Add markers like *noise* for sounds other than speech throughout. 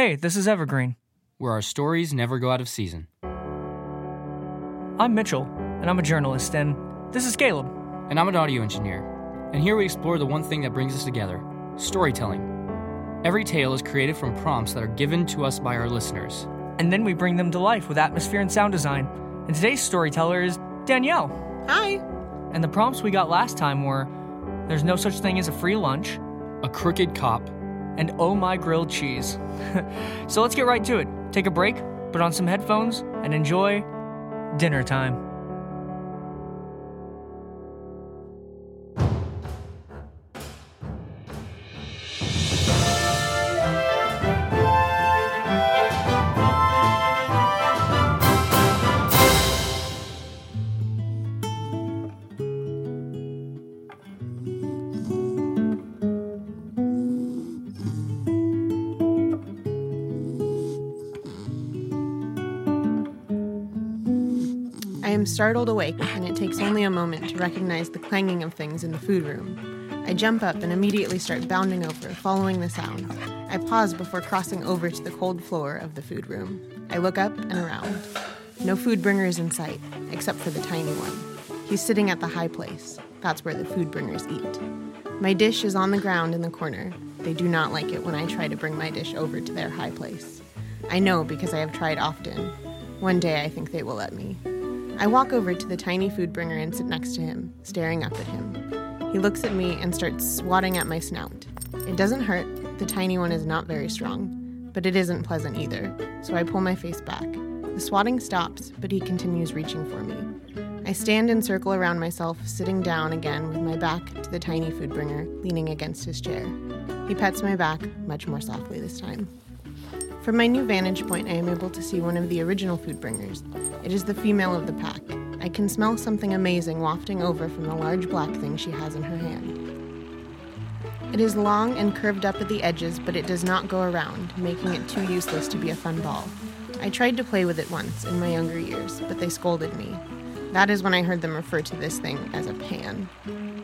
Hey, this is Evergreen. where our stories never go out of season. I'm Mitchell, and I'm a journalist, and this is Caleb. And I'm an audio engineer. And here we explore the one thing that brings us together storytelling. Every tale is created from prompts that are given to us by our listeners. And then we bring them to life with atmosphere and sound design. And today's storyteller is Danielle. Hi. And the prompts we got last time were There's no such thing as a free lunch, A crooked cop, and Oh My Grilled Cheese. *laughs* so let's get right to it. Take a break, put on some headphones, and enjoy dinner time. Startled awake, and it takes only a moment to recognize the clanging of things in the food room. I jump up and immediately start bounding over, following the sound. I pause before crossing over to the cold floor of the food room. I look up and around. No food bringer is in sight, except for the tiny one. He's sitting at the high place. That's where the food bringers eat. My dish is on the ground in the corner. They do not like it when I try to bring my dish over to their high place. I know because I have tried often. One day I think they will let me. I walk over to the tiny food bringer and sit next to him, staring up at him. He looks at me and starts swatting at my snout. It doesn't hurt, the tiny one is not very strong, but it isn't pleasant either, so I pull my face back. The swatting stops, but he continues reaching for me. I stand and circle around myself, sitting down again with my back to the tiny food bringer, leaning against his chair. He pets my back, much more softly this time. From my new vantage point, I am able to see one of the original food bringers. It is the female of the pack. I can smell something amazing wafting over from the large black thing she has in her hand. It is long and curved up at the edges, but it does not go around, making it too useless to be a fun ball. I tried to play with it once in my younger years, but they scolded me. That is when I heard them refer to this thing as a pan.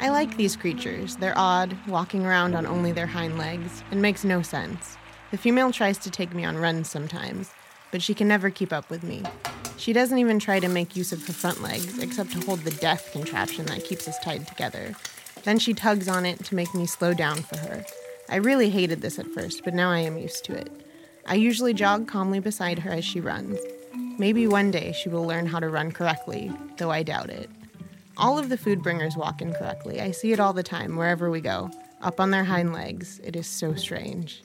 I like these creatures. They're odd, walking around on only their hind legs. It makes no sense. The female tries to take me on runs sometimes, but she can never keep up with me. She doesn't even try to make use of her front legs, except to hold the death contraption that keeps us tied together. Then she tugs on it to make me slow down for her. I really hated this at first, but now I am used to it. I usually jog calmly beside her as she runs. Maybe one day she will learn how to run correctly, though I doubt it. All of the food bringers walk incorrectly. I see it all the time, wherever we go. Up on their hind legs. It is so strange.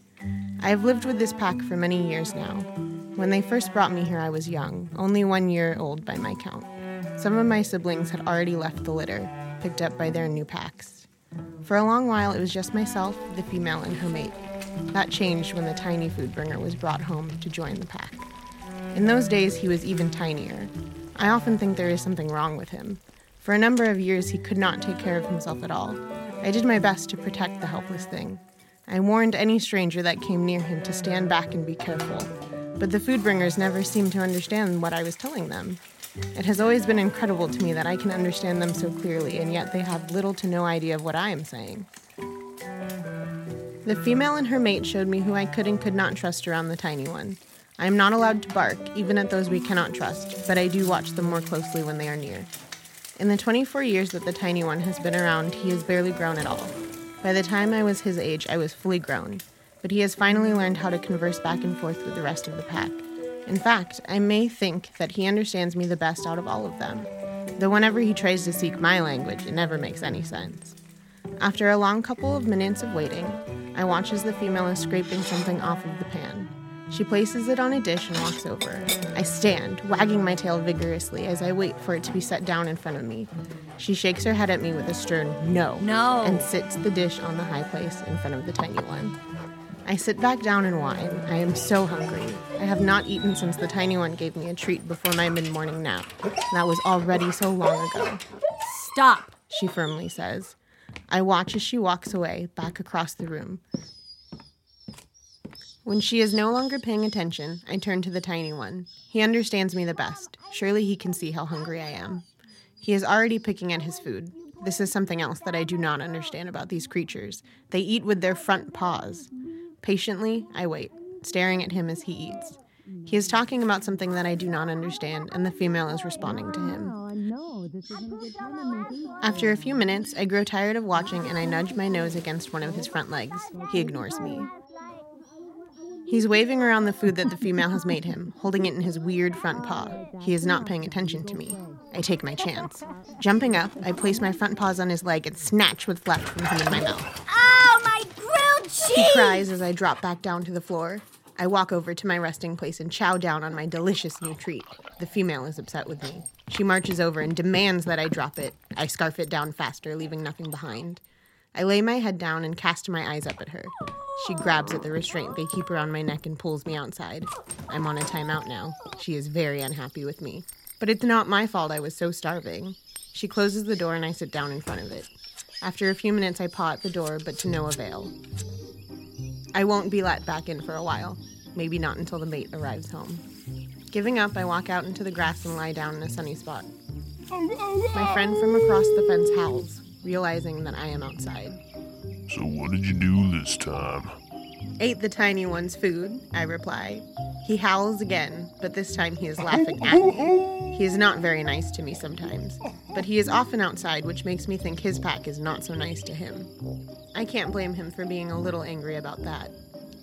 I have lived with this pack for many years now. When they first brought me here, I was young, only one year old by my count. Some of my siblings had already left the litter, picked up by their new packs. For a long while, it was just myself, the female, and her mate. That changed when the tiny food bringer was brought home to join the pack. In those days, he was even tinier. I often think there is something wrong with him. For a number of years, he could not take care of himself at all. I did my best to protect the helpless thing. I warned any stranger that came near him to stand back and be careful, but the food bringers never seemed to understand what I was telling them. It has always been incredible to me that I can understand them so clearly, and yet they have little to no idea of what I am saying. The female and her mate showed me who I could and could not trust around the tiny one. I am not allowed to bark, even at those we cannot trust, but I do watch them more closely when they are near. In the 24 years that the tiny one has been around, he has barely grown at all. By the time I was his age, I was fully grown, but he has finally learned how to converse back and forth with the rest of the pack. In fact, I may think that he understands me the best out of all of them, though whenever he tries to speak my language, it never makes any sense. After a long couple of minutes of waiting, I watch as the female is scraping something off of the pan. She places it on a dish and walks over. I stand, wagging my tail vigorously as I wait for it to be set down in front of me. She shakes her head at me with a stern no, No. and sits the dish on the high place in front of the tiny one. I sit back down and whine. I am so hungry. I have not eaten since the tiny one gave me a treat before my mid morning nap. That was already so long ago, Stop. she firmly says. I watch as she walks away, back across the room. When she is no longer paying attention, I turn to the tiny one. He understands me the best. Surely he can see how hungry I am. He is already picking at his food. This is something else that I do not understand about these creatures. They eat with their front paws. Patiently, I wait. staring at him as he eats. He is talking about something that I do not understand, and the female is responding to him. After a few minutes, I grow tired of watching and I nudge my nose against one of his front legs. He ignores me. He's waving around the food that the female has made him, holding it in his weird front paw. He is not paying attention to me. I take my chance. Jumping up, I place my front paws on his leg and snatch what's left from him in my mouth. Oh, my grilled cheese! He cries as I drop back down to the floor. I walk over to my resting place and chow down on my delicious new treat. The female is upset with me. She marches over and demands that I drop it. I scarf it down faster, leaving nothing behind. I lay my head down and cast my eyes up at her. She grabs at the restraint they keep around my neck and pulls me outside. I'm on a timeout now. She is very unhappy with me. But it's not my fault I was so starving. She closes the door and I sit down in front of it. After a few minutes, I paw at the door, but to no avail. I won't be let back in for a while. Maybe not until the mate arrives home. Giving up, I walk out into the grass and lie down in a sunny spot. My friend from across the fence howls, realizing that I am outside. So what did you do this time? Ate the tiny one's food, I reply. He howls again, but this time he is oh, laughing at me. He is not very nice to me sometimes, but he is often outside, which makes me think his pack is not so nice to him. I can't blame him for being a little angry about that.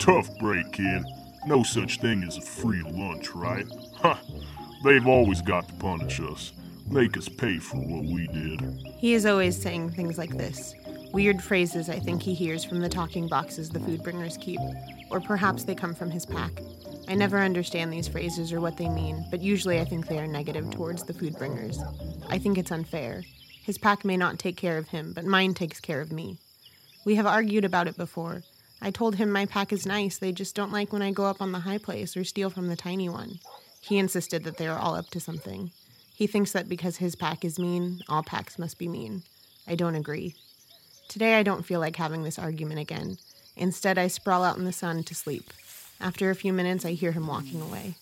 Tough break, kid. No such thing as a free lunch, right? Ha! They've always got to punish us. Make us pay for what we did. He is always saying things like this. Weird phrases I think he hears from the talking boxes the food bringers keep, or perhaps they come from his pack. I never understand these phrases or what they mean, but usually I think they are negative towards the food bringers. I think it's unfair. His pack may not take care of him, but mine takes care of me. We have argued about it before. I told him my pack is nice, they just don't like when I go up on the high place or steal from the tiny one. He insisted that they are all up to something. He thinks that because his pack is mean, all packs must be mean. I don't agree. Today I don't feel like having this argument again. Instead, I sprawl out in the sun to sleep. After a few minutes, I hear him walking away.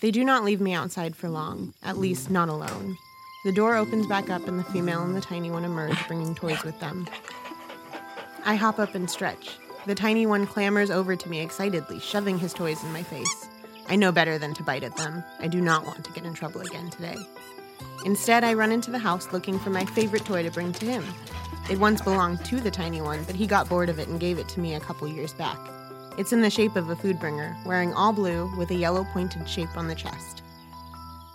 They do not leave me outside for long, at least not alone. The door opens back up, and the female and the tiny one emerge, bringing toys with them. I hop up and stretch. The tiny one clambers over to me excitedly, shoving his toys in my face. I know better than to bite at them. I do not want to get in trouble again today. Instead, I run into the house looking for my favorite toy to bring to him. It once belonged to the tiny one, but he got bored of it and gave it to me a couple years back. It's in the shape of a food bringer, wearing all blue with a yellow pointed shape on the chest.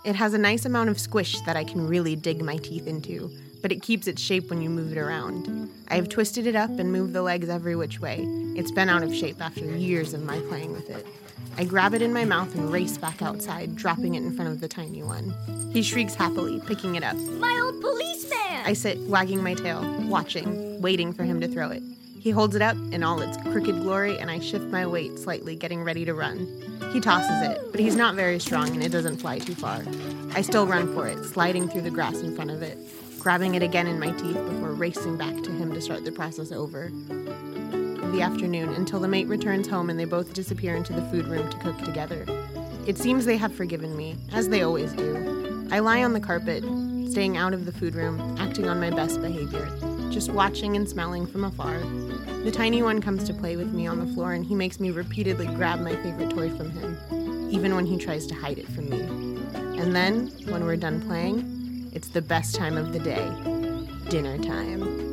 It has a nice amount of squish that I can really dig my teeth into, but it keeps its shape when you move it around. I have twisted it up and moved the legs every which way. It's been out of shape after years of my playing with it. I grab it in my mouth and race back outside, dropping it in front of the tiny one. He shrieks happily, picking it up. My old policeman! I sit, wagging my tail, watching, waiting for him to throw it. He holds it up in all its crooked glory, and I shift my weight slightly, getting ready to run. He tosses it, but he's not very strong and it doesn't fly too far. I still run for it, sliding through the grass in front of it, grabbing it again in my teeth before racing back to him to start the process over. The afternoon until the mate returns home and they both disappear into the food room to cook together. It seems they have forgiven me, as they always do. I lie on the carpet, staying out of the food room, acting on my best behavior, just watching and smelling from afar. The tiny one comes to play with me on the floor and he makes me repeatedly grab my favorite toy from him, even when he tries to hide it from me. And then, when we're done playing, it's the best time of the day dinner time.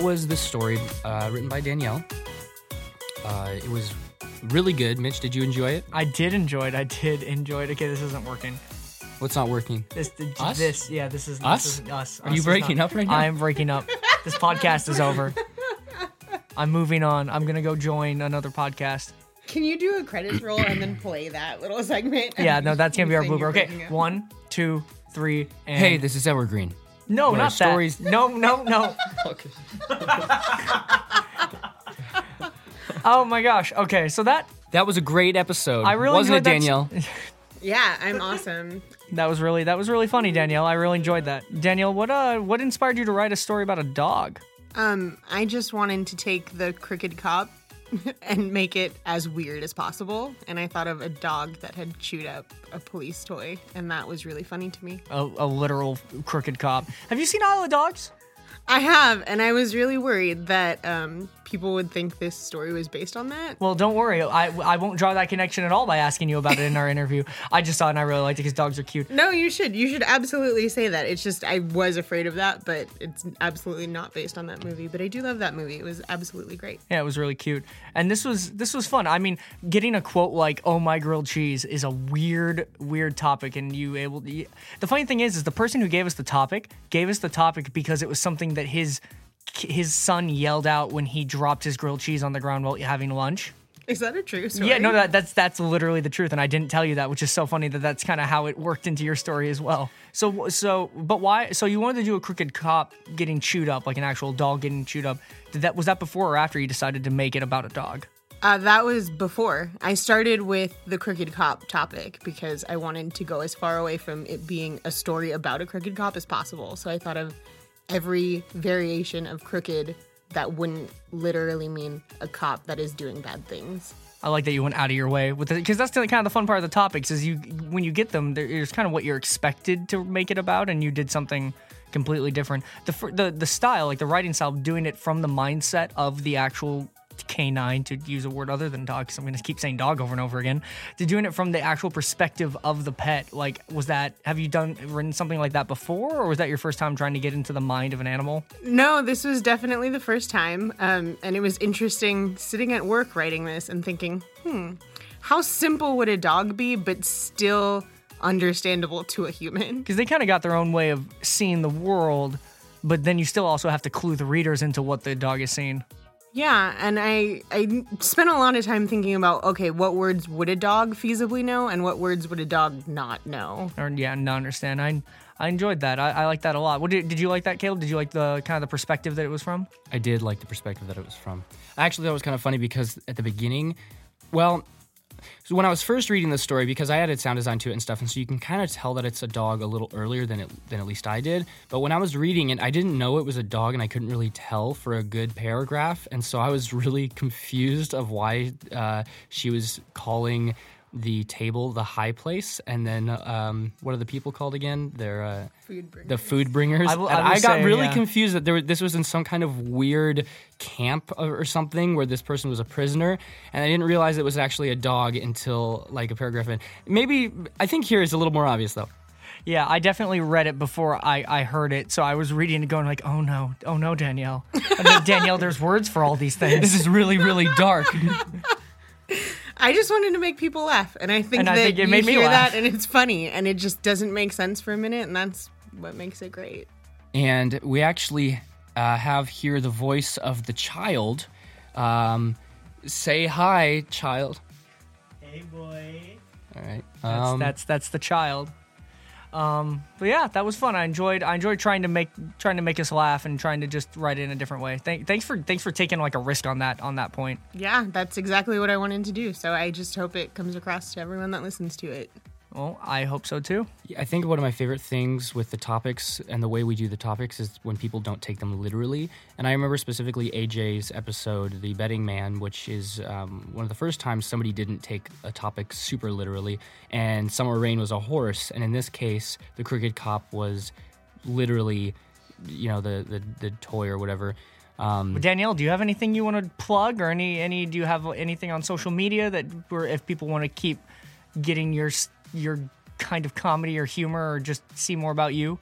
That was the story uh, written by Danielle. Uh, it was really good. Mitch, did you enjoy it? I did enjoy it. I did enjoy it. Okay, this isn't working. What's not working? This, Us? this, yeah, this is Us? This is us. Are Us you breaking not- up right now? I am breaking up. this podcast is over. *laughs* I'm moving on. I'm gonna go join another podcast. Can you do a credits roll and then play that little segment? Yeah, no, that's gonna be our *laughs* Saying blooper. Okay, one, two, three, and Hey, this is Evergreen. No, where not stories- that. No, no, no. *laughs* *laughs* oh my gosh. Okay, so that That was a great episode. I really wasn't it, enjoyed that- Danielle? *laughs* Yeah, I'm awesome. that was really that was really funny, Danielle. I really enjoyed that. Danielle, what uh what inspired you to write a story about a dog? Um, I just wanted to take the crooked cop *laughs* and make it as weird as possible. And I thought of a dog that had chewed up a police toy, and that was really funny to me. A, a literal crooked cop. Have you seen Isle of Dogs? I have, and I was really worried that um, people would think this story was based on that. Well, don't worry. I, I won't draw that connection at all by asking you about it in our interview. I just saw it and I really liked it because dogs are cute. No, you should. You should absolutely say that. It's just I was afraid of that, but it's absolutely not based on that movie. But I do love that movie. It was absolutely great. Yeah, it was really cute. And this was this was fun. I mean, getting a quote like "Oh my grilled cheese" is a weird weird topic and you able to, The funny thing is is the person who gave us the topic gave us the topic because it was something that his his son yelled out when he dropped his grilled cheese on the ground while having lunch. Is that a true story? Yeah, no, that, that's that's literally the truth, and I didn't tell you that, which is so funny that that's kind of how it worked into your story as well. So, so, but why? So you wanted to do a crooked cop getting chewed up, like an actual dog getting chewed up. Did that was that before or after you decided to make it about a dog? Uh, that was before. I started with the crooked cop topic because I wanted to go as far away from it being a story about a crooked cop as possible. So I thought of every variation of crooked that wouldn't literally mean a cop that is doing bad things. I like that you went out of your way with it because that's kind of the fun part of the topics is you when you get them, there's kind of what you're expected to make it about, and you did something completely different. The the the style, like the writing style, doing it from the mindset of the actual canine to use a word other than dog because i'm going to keep saying dog over and over again to doing it from the actual perspective of the pet like was that have you done written something like that before or was that your first time trying to get into the mind of an animal No, this was definitely the first time. Um, and it was interesting sitting at work writing this and thinking, hmm, how simple would a dog be, but still understandable to a human? *laughs* because they kind of got their own way of seeing the world but then you still also have to clue the readers into what the dog is seeing Yeah, and I I spent a lot of time thinking about okay, what words would a dog feasibly know, and what words would a dog not know? or yeah, not understand. I I enjoyed that. I, I like that a lot. What did, did you like that, Caleb? Did you like the kind of the perspective that it was from? I did like the perspective that it was from. Actually, that was kind of funny because at the beginning, well, so when I was first reading the story, because I added sound design to it and stuff, and so you can kind of tell that it's a dog a little earlier than it than at least I did. But when I was reading it, I didn't know it was a dog, and I couldn't really tell for a good paragraph, and so I was *laughs* really confused of why uh, she was calling the table the high place, and then um, what are the people called again? They're uh, Food bringers. the food bringers. I will- I And will I, got say, really yeah. confused that there were- this was in some kind of weird camp or or something where this person was a prisoner, and I didn't realize it was actually a dog until like a paragraph in. Maybe I think here is a little more obvious though. Yeah, I definitely read it before I, I heard it, so I was reading it going like, oh no, oh no, Danielle, I mean, Danielle, there's words for all these things. *laughs* This is really really dark. *laughs* I just wanted to make people laugh, and I think And I that think it you made me hear laugh. that, and it's funny, and it just doesn't make sense for a minute, and that's what makes it great. and we actually uh, have here the voice of the child. Um, say hi, child. Hey boy. All right. That's, Um, that's that's the child. Um, but yeah, that was fun. I enjoyed I enjoyed trying to make trying to make us laugh and trying to just write it in a different way. Thank, thanks for thanks for taking like a risk on that on that point. Yeah, that's exactly what I wanted to do. So I just hope it comes across to everyone that listens to it. Well, I hope so too. I think one of my favorite things with the topics and the way we do the topics is when people don't take them literally. And I remember specifically AJ's episode, The Betting Man, which is um, one of the first times somebody didn't take a topic super literally. And Summer Rain was a horse. And in this case, the Crooked Cop was literally, you know, the, the, the toy or whatever. Um, Danielle, do you have anything you want to plug or any any do you have anything on social media that where if people want to keep getting your your kind of comedy or humor or just see more about you?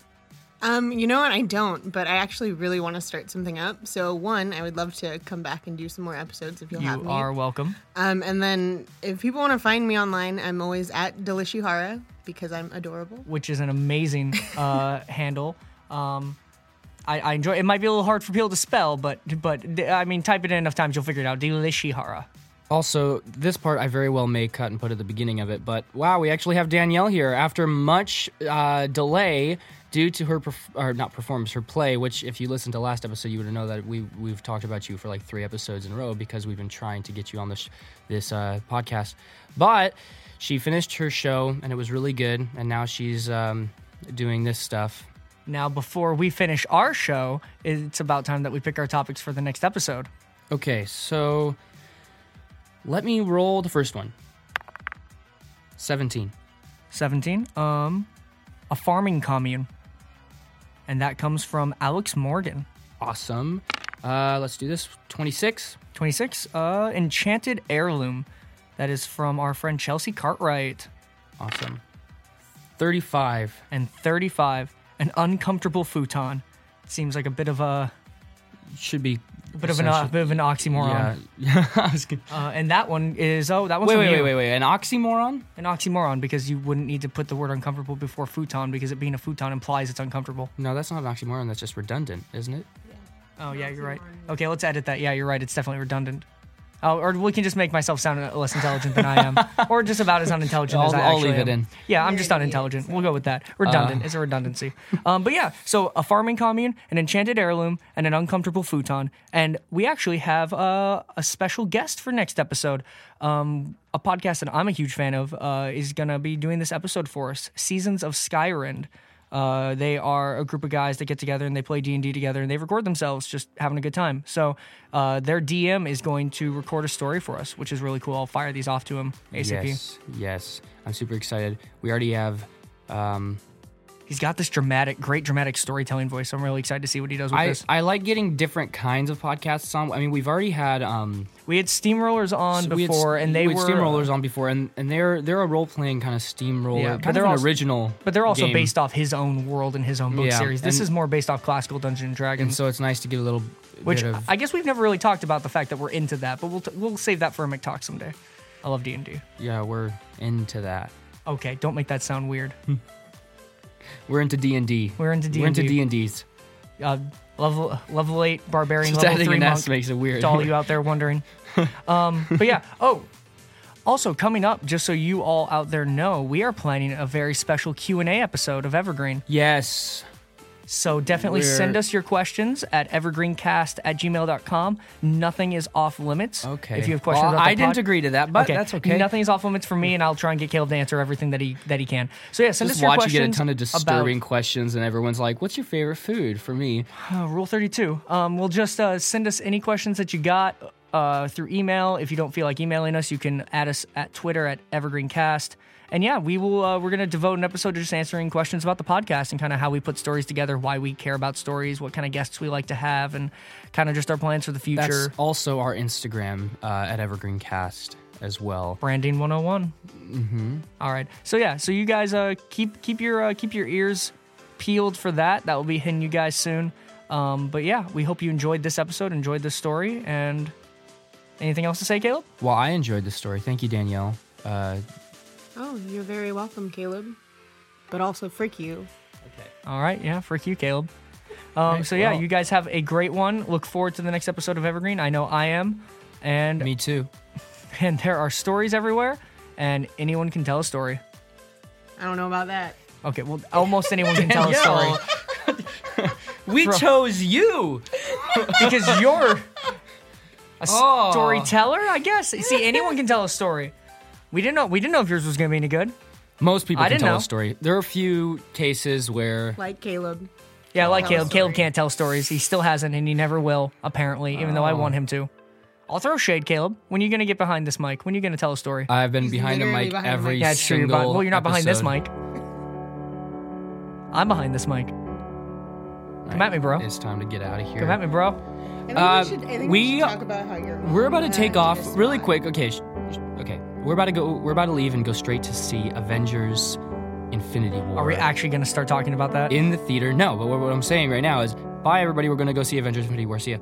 Um, you know what? I don't, but I actually really want to start something up. So one, I would love to come back and do some more episodes if you'll have me. You are welcome. Um, and then if people want to find me online, I'm always at Delishihara because I'm adorable. which is an amazing uh, *laughs* handle. Um, I, I enjoy. It might be a little hard for people to spell, but but I mean, type it in enough times, you'll figure it out. Delishihara. Also, this part I very well may cut and put at the beginning of it, but wow, we actually have Danielle here after much uh, delay due to her, perf- or not performance, her play. Which, if you listened to last episode, you would know that we we've talked about you for like three episodes in a row because we've been trying to get you on this this uh, podcast. But she finished her show and it was really good, and now she's um, doing this stuff. Now, before we finish our show, it's about time that we pick our topics for the next episode. Okay, so let me roll the first one. Seventeen. 17. Um, a farming commune. And that comes from Alex Morgan. Awesome. Uh, let's do this. 26. 26. Uh, enchanted heirloom. That is from our friend Chelsea Cartwright. Awesome. 35. And 35. An uncomfortable futon. Seems like a bit of a, Should be. A bit of an, uh, essentially- bit of an oxymoron. Yeah. *laughs* I was gonna- Uh, and that one is oh that one's wait, wait, wait, wait, wait. An oxymoron? An oxymoron because you wouldn't need to put the word uncomfortable before futon because it being a futon implies it's uncomfortable. No, that's not an oxymoron. That's just redundant, isn't it? Oh yeah, you're right. Okay, let's edit that. Yeah, you're right. It's definitely redundant. Oh, or we can just make myself sound less intelligent than I am, *laughs* or just about as unintelligent as I'll- I I'll actually leave it am. in. Yeah, I'm just unintelligent. We'll go with that. Redundant. it's a redundancy. *laughs* Um, but yeah, so a farming commune, an enchanted heirloom, and an uncomfortable futon. And we actually have uh, a special guest for next episode. Um, a podcast that I'm a huge fan of uh, is going to be doing this episode for us. Seasons of Skyrind. Uh, they are a group of guys that get together and they play D and D together and they record themselves just having a good time. So uh, their DM is going to record a story for us, which is really cool. I'll fire these off to him ASAP. Yes. Yes. I'm super excited. We already have. Um, He's got this dramatic, great dramatic storytelling voice. I'm really excited to see what he does with I, this. I like getting different kinds of podcasts on. I mean, we've already had. Um, We had Steamrollers on had before, s- and they we had were steamrollers on before, and, and they're they're a role playing kind of steamroller, Yeah, kind but of they're an also- original. But they're also game. based off his own world and his own book Yeah, series. This and- is more based off classical Dungeons and and Dragons, so it's nice to get a little which bit of I guess we've never really talked about the fact that we're into that. But we'll t- we'll save that for a McTalk someday. I love D and D. yeah, we're into that. Okay, don't make that sound weird. *laughs* We're into D and D. We're into D. We're into. D and D's. Uh, level level eight barbarian, *laughs* Just level three monk. Makes it weird. to all you out there wondering. *laughs* Um, but yeah. Oh, also coming up, just so you all out there know, we are planning a very special Q and A episode of Evergreen. Yes. So definitely We're- send us your questions at evergreencast at gmail.com. Nothing is off limits. Okay. If you have questions Well, I didn't agree to that, but that's okay. Nothing is off limits for me, and I'll try and get Caleb to answer everything that he that he can. So yeah, send Just us your questions. Just watch you get a ton of disturbing about questions, and everyone's like, "What's your favorite food?" For me, uh, Rule 32. Um, we'll just uh, send us any questions that you got uh, through email. If you don't feel like emailing us, you can add us at Twitter at EvergreenCast. And yeah, we will. Uh, we're gonna devote an episode to just answering questions about the podcast and kind of how we put stories together, why we care about stories, what kind of guests we like to have, and kind of just our plans for the future. that's also our Instagram uh, at Evergreencast as well. Branding 101. Mm-hmm. All right. So yeah. So you guys uh, keep keep your uh, keep your ears peeled for that. That will be hitting you guys soon. Um, but yeah, we hope you enjoyed this episode, enjoyed this story, and anything else to say, Caleb? Well, I enjoyed the story. Thank you, Danielle. Uh, Oh, you're very welcome, Caleb. But also freak you. Okay. All right. Yeah. freak you, Caleb. Um, so yeah, well- you guys have a great one. Look forward to the next episode of Evergreen. I know I am, and me too. *laughs* and there are stories everywhere, and anyone can tell a story. I don't know about that. Okay. Well, almost anyone can tell a *laughs* story. *laughs* We Bro. chose you. because you're a Oh. storyteller, I guess. See, anyone can tell a story. We didn't know. We didn't know if yours was going to be any good. Most people I can didn't tell know. a story. There are a few cases where Like Caleb. Yeah, like Tell a Caleb. Caleb story. can't tell stories. He still hasn't, and he never will. Apparently, even though I want him to. I'll throw shade, Caleb. When are you going to get behind this mic? When are you going to tell a story? I've been He's behind the literally mic behind the every mic. yeah, it's true. You're single. behind, well, you're not behind this episode. mic. I'm behind this mic. Come at me, bro. It's time to get out of here. Come at me, bro. I think Uh, we should, I think we- we, should talk about how you're. We're about to take off really quick. Okay, sh- sh- okay. We're about to go. We're about to leave and go straight to see Avengers: Infinity War. Are we actually going to start talking about that? in the theater? No, but what, what I'm saying right now is, bye everybody. We're going to go see Avengers: Infinity War. See ya.